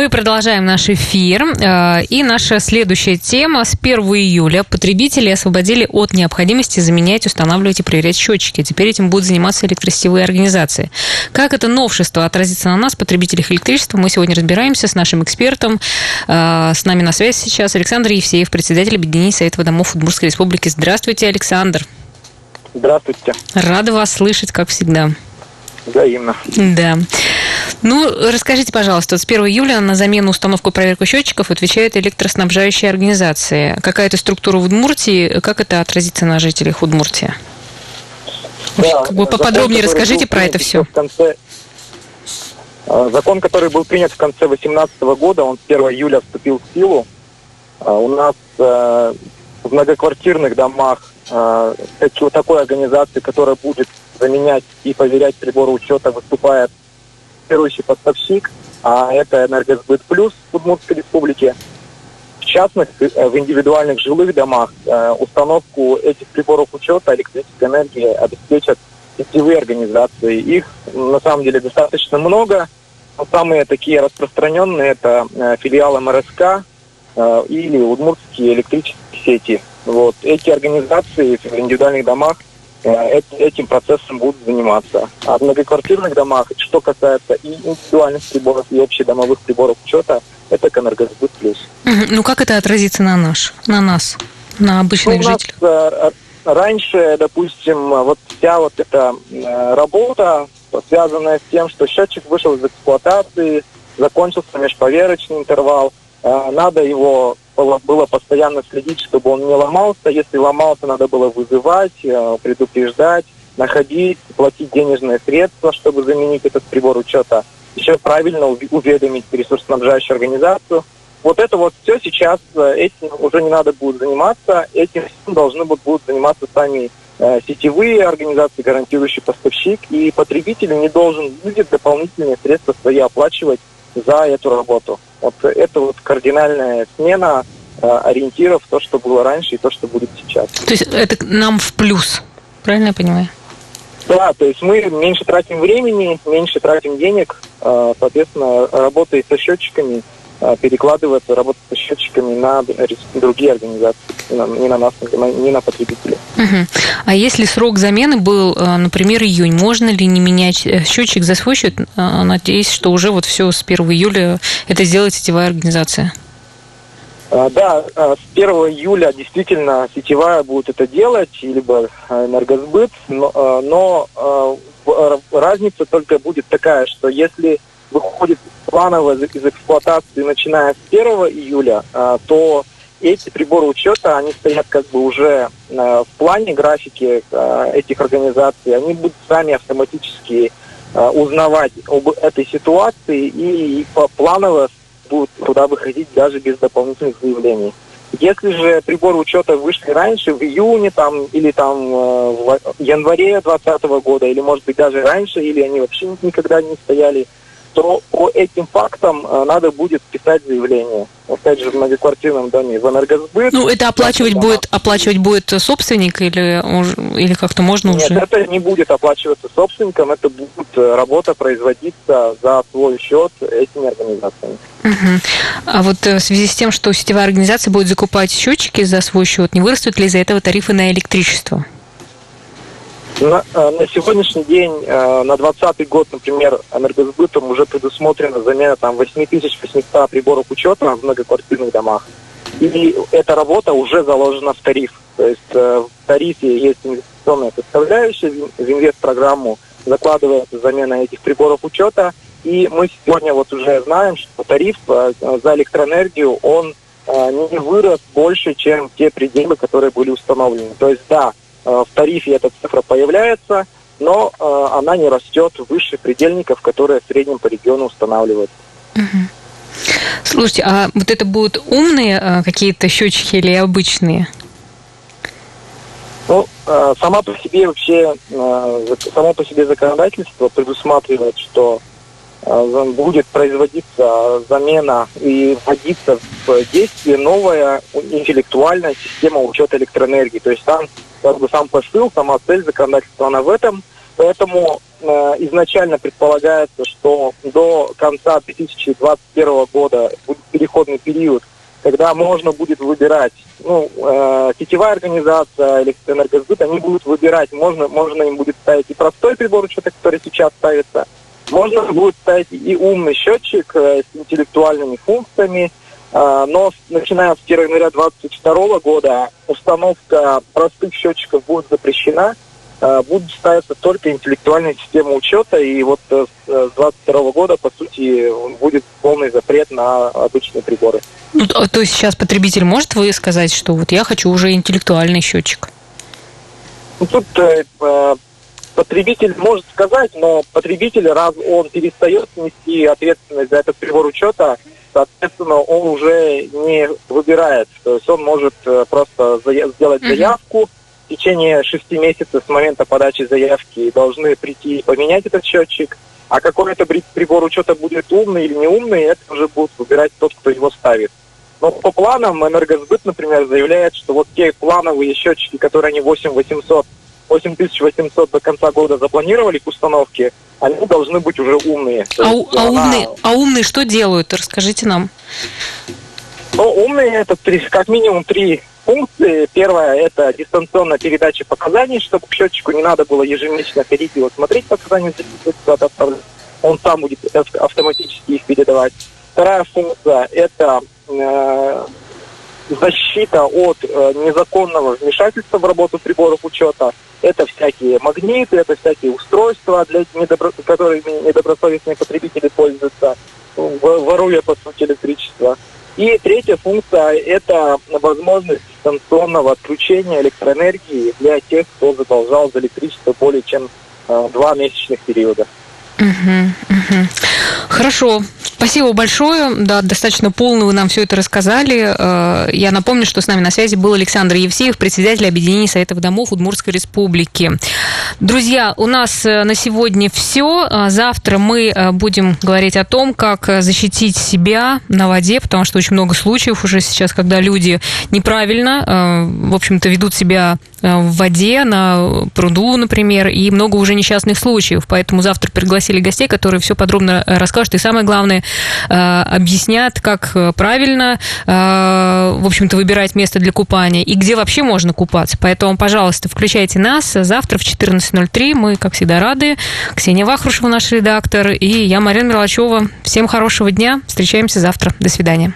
Мы продолжаем наш эфир. Э, и наша следующая тема. С 1 июля потребители освободили от необходимости заменять, устанавливать и проверять счетчики. Теперь этим будут заниматься электросетевые организации. Как это новшество отразится на нас, потребителях электричества, мы сегодня разбираемся с нашим экспертом. Э, с нами на связи сейчас Александр Евсеев, председатель объединения Совета домов Удмуртской Республики. Здравствуйте, Александр. Здравствуйте. Рада вас слышать, как всегда. Взаимно. Да. Ну, расскажите, пожалуйста, вот с 1 июля на замену установку проверку счетчиков отвечают электроснабжающие организации. Какая-то структура в Удмуртии, как это отразится на жителях Удмуртии? Да, как бы поподробнее закон, расскажите про это все. В конце, а, закон, который был принят в конце 2018 года, он с 1 июля вступил в силу. А, у нас а, в многоквартирных домах такой организации, которая будет заменять и проверять приборы учета, выступает первый поставщик, а это «Энергосбыт Плюс» в Удмуртской республике. В частности, э, в индивидуальных жилых домах э, установку этих приборов учета электрической энергии обеспечат сетевые организации. Их на самом деле достаточно много. Но самые такие распространенные это э, филиалы МРСК или удмуртские электрические сети. Вот. Эти организации в индивидуальных домах этим процессом будут заниматься. А в многоквартирных домах, что касается и индивидуальных приборов, и общедомовых приборов учета, это Энергосбыт плюс. Ну как это отразится на наш, на нас, на обычных ну, жителей? Э, раньше, допустим, вот вся вот эта э, работа, связанная с тем, что счетчик вышел из эксплуатации, закончился межповерочный интервал, надо его было постоянно следить, чтобы он не ломался. Если ломался, надо было вызывать, э, предупреждать, находить, платить денежные средства, чтобы заменить этот прибор учета. Еще правильно уведомить ресурсоснабжающую организацию. Вот это вот все сейчас, э, этим уже не надо будет заниматься, этим должны будут заниматься сами э, сетевые организации, гарантирующий поставщик, и потребитель не должен будет дополнительные средства свои оплачивать за эту работу. Вот это вот кардинальная смена э, ориентиров, то, что было раньше и то, что будет сейчас. То есть это нам в плюс, правильно я понимаю? Да, то есть мы меньше тратим времени, меньше тратим денег, э, соответственно, работая со счетчиками, перекладывается работа со счетчиками на другие организации, не на нас, не на потребителей. Угу. А если срок замены был, э, например, июнь, можно ли не менять счетчик за свой счет, надеясь, что уже вот все с 1 июля это сделает сетевая организация? А, да, а, с 1 июля действительно сетевая будет это делать, либо а, энергосбыт, но, но разница только будет такая, что если выходит планово из эксплуатации, начиная с 1 июля, то эти приборы учета, они стоят как бы уже в плане графики этих организаций, они будут сами автоматически узнавать об этой ситуации и планово будут туда выходить даже без дополнительных заявлений. Если же приборы учета вышли раньше, в июне там, или там э, в январе 2020 года, или может быть даже раньше, или они вообще никогда не стояли то по этим фактам э, надо будет писать заявление. Опять же, в многоквартирном доме в энергосбыт. Ну, это оплачивать будет, оплачивать будет собственник или, или как-то можно Нет, уже? Нет, это не будет оплачиваться собственником, это будет э, работа производиться за свой счет этими организациями. Угу. А вот э, в связи с тем, что сетевая организация будет закупать счетчики за свой счет, не вырастут ли из-за этого тарифы на электричество? На, э, на сегодняшний день, э, на 2020 год, например, энергосбытом уже предусмотрена замена там 8800 приборов учета в многоквартирных домах. И эта работа уже заложена в тариф. То есть э, в тарифе есть инвестиционная составляющая, в инвест-программу закладывается замена этих приборов учета. И мы сегодня вот уже знаем, что тариф за электроэнергию, он не вырос больше, чем те пределы, которые были установлены. То есть, да, в тарифе эта цифра появляется, но э, она не растет выше предельников, которые в среднем по региону устанавливаются. Слушайте, а вот это будут умные э, какие-то счетчики или обычные? Ну, сама по себе вообще, само по себе законодательство предусматривает, что будет производиться замена и вводиться в действие новая интеллектуальная система учета электроэнергии. То есть там как бы сам посыл, сама цель законодательства, она в этом. Поэтому изначально предполагается, что до конца 2021 года будет переходный период, когда можно будет выбирать, ну, э, сетевая организация, электроэнергосбыт, они будут выбирать, можно, можно им будет ставить и простой прибор учета, который сейчас ставится, можно будет ставить и умный счетчик э, с интеллектуальными функциями, э, но начиная с 1 января 2022 года установка простых счетчиков будет запрещена, э, будут ставиться только интеллектуальные системы учета, и вот с 2022 года, по сути, будет полный запрет на обычные приборы. Ну, то есть сейчас потребитель может вы сказать, что вот я хочу уже интеллектуальный счетчик? Ну, тут потребитель может сказать, но потребитель, раз он перестает нести ответственность за этот прибор учета, соответственно, он уже не выбирает. То есть он может э, просто сделать заявку, в течение шести месяцев с момента подачи заявки должны прийти и поменять этот счетчик. А какой это прибор учета будет умный или не умный, это уже будет выбирать тот, кто его ставит. Но по планам энергосбыт, например, заявляет, что вот те плановые счетчики, которые они 8800 8800 до конца года запланировали к установке, они должны быть уже умные. А, а, она... умные, а умные что делают? Расскажите нам. Ну, умные это три, как минимум три функции. Первая – это дистанционная передача показаний, чтобы к счетчику не надо было ежемесячно ходить и вот смотреть показания, он сам будет автоматически их передавать. Вторая функция – это э, защита от э, незаконного вмешательства в работу приборов учета. Это всякие магниты, это всякие устройства, для недобро... которыми недобросовестные потребители пользуются, воруя, по сути, электричество. И третья функция – это возможность дистанционного отключения электроэнергии для тех, кто задолжал за электричество более чем э, два месячных периода. Угу. Хорошо, спасибо большое. Да, достаточно полно вы нам все это рассказали. Э, я напомню, что с нами на связи был Александр Евсеев, председатель Объединения Советов Домов Удмуртской Республики. Друзья, у нас э, на сегодня все. Э, завтра мы будем говорить о том, как защитить себя на воде, потому что очень много случаев уже сейчас, когда люди неправильно, в общем-то, ведут себя в воде, на пруду, например, и много уже несчастных случаев. Поэтому завтра пригласили гостей, которые все подробно э, расскажут и, самое главное, э, объяснят, как э, правильно, в общем-то, выбирать место для купания и где вообще можно купаться. Поэтому, пожалуйста, включайте нас. Завтра в 14.03 мы, как всегда, рады. Ксения Вахрушева, наш редактор, и я, Марина Мерлачева. Всем хорошего дня. Встречаемся завтра. До свидания.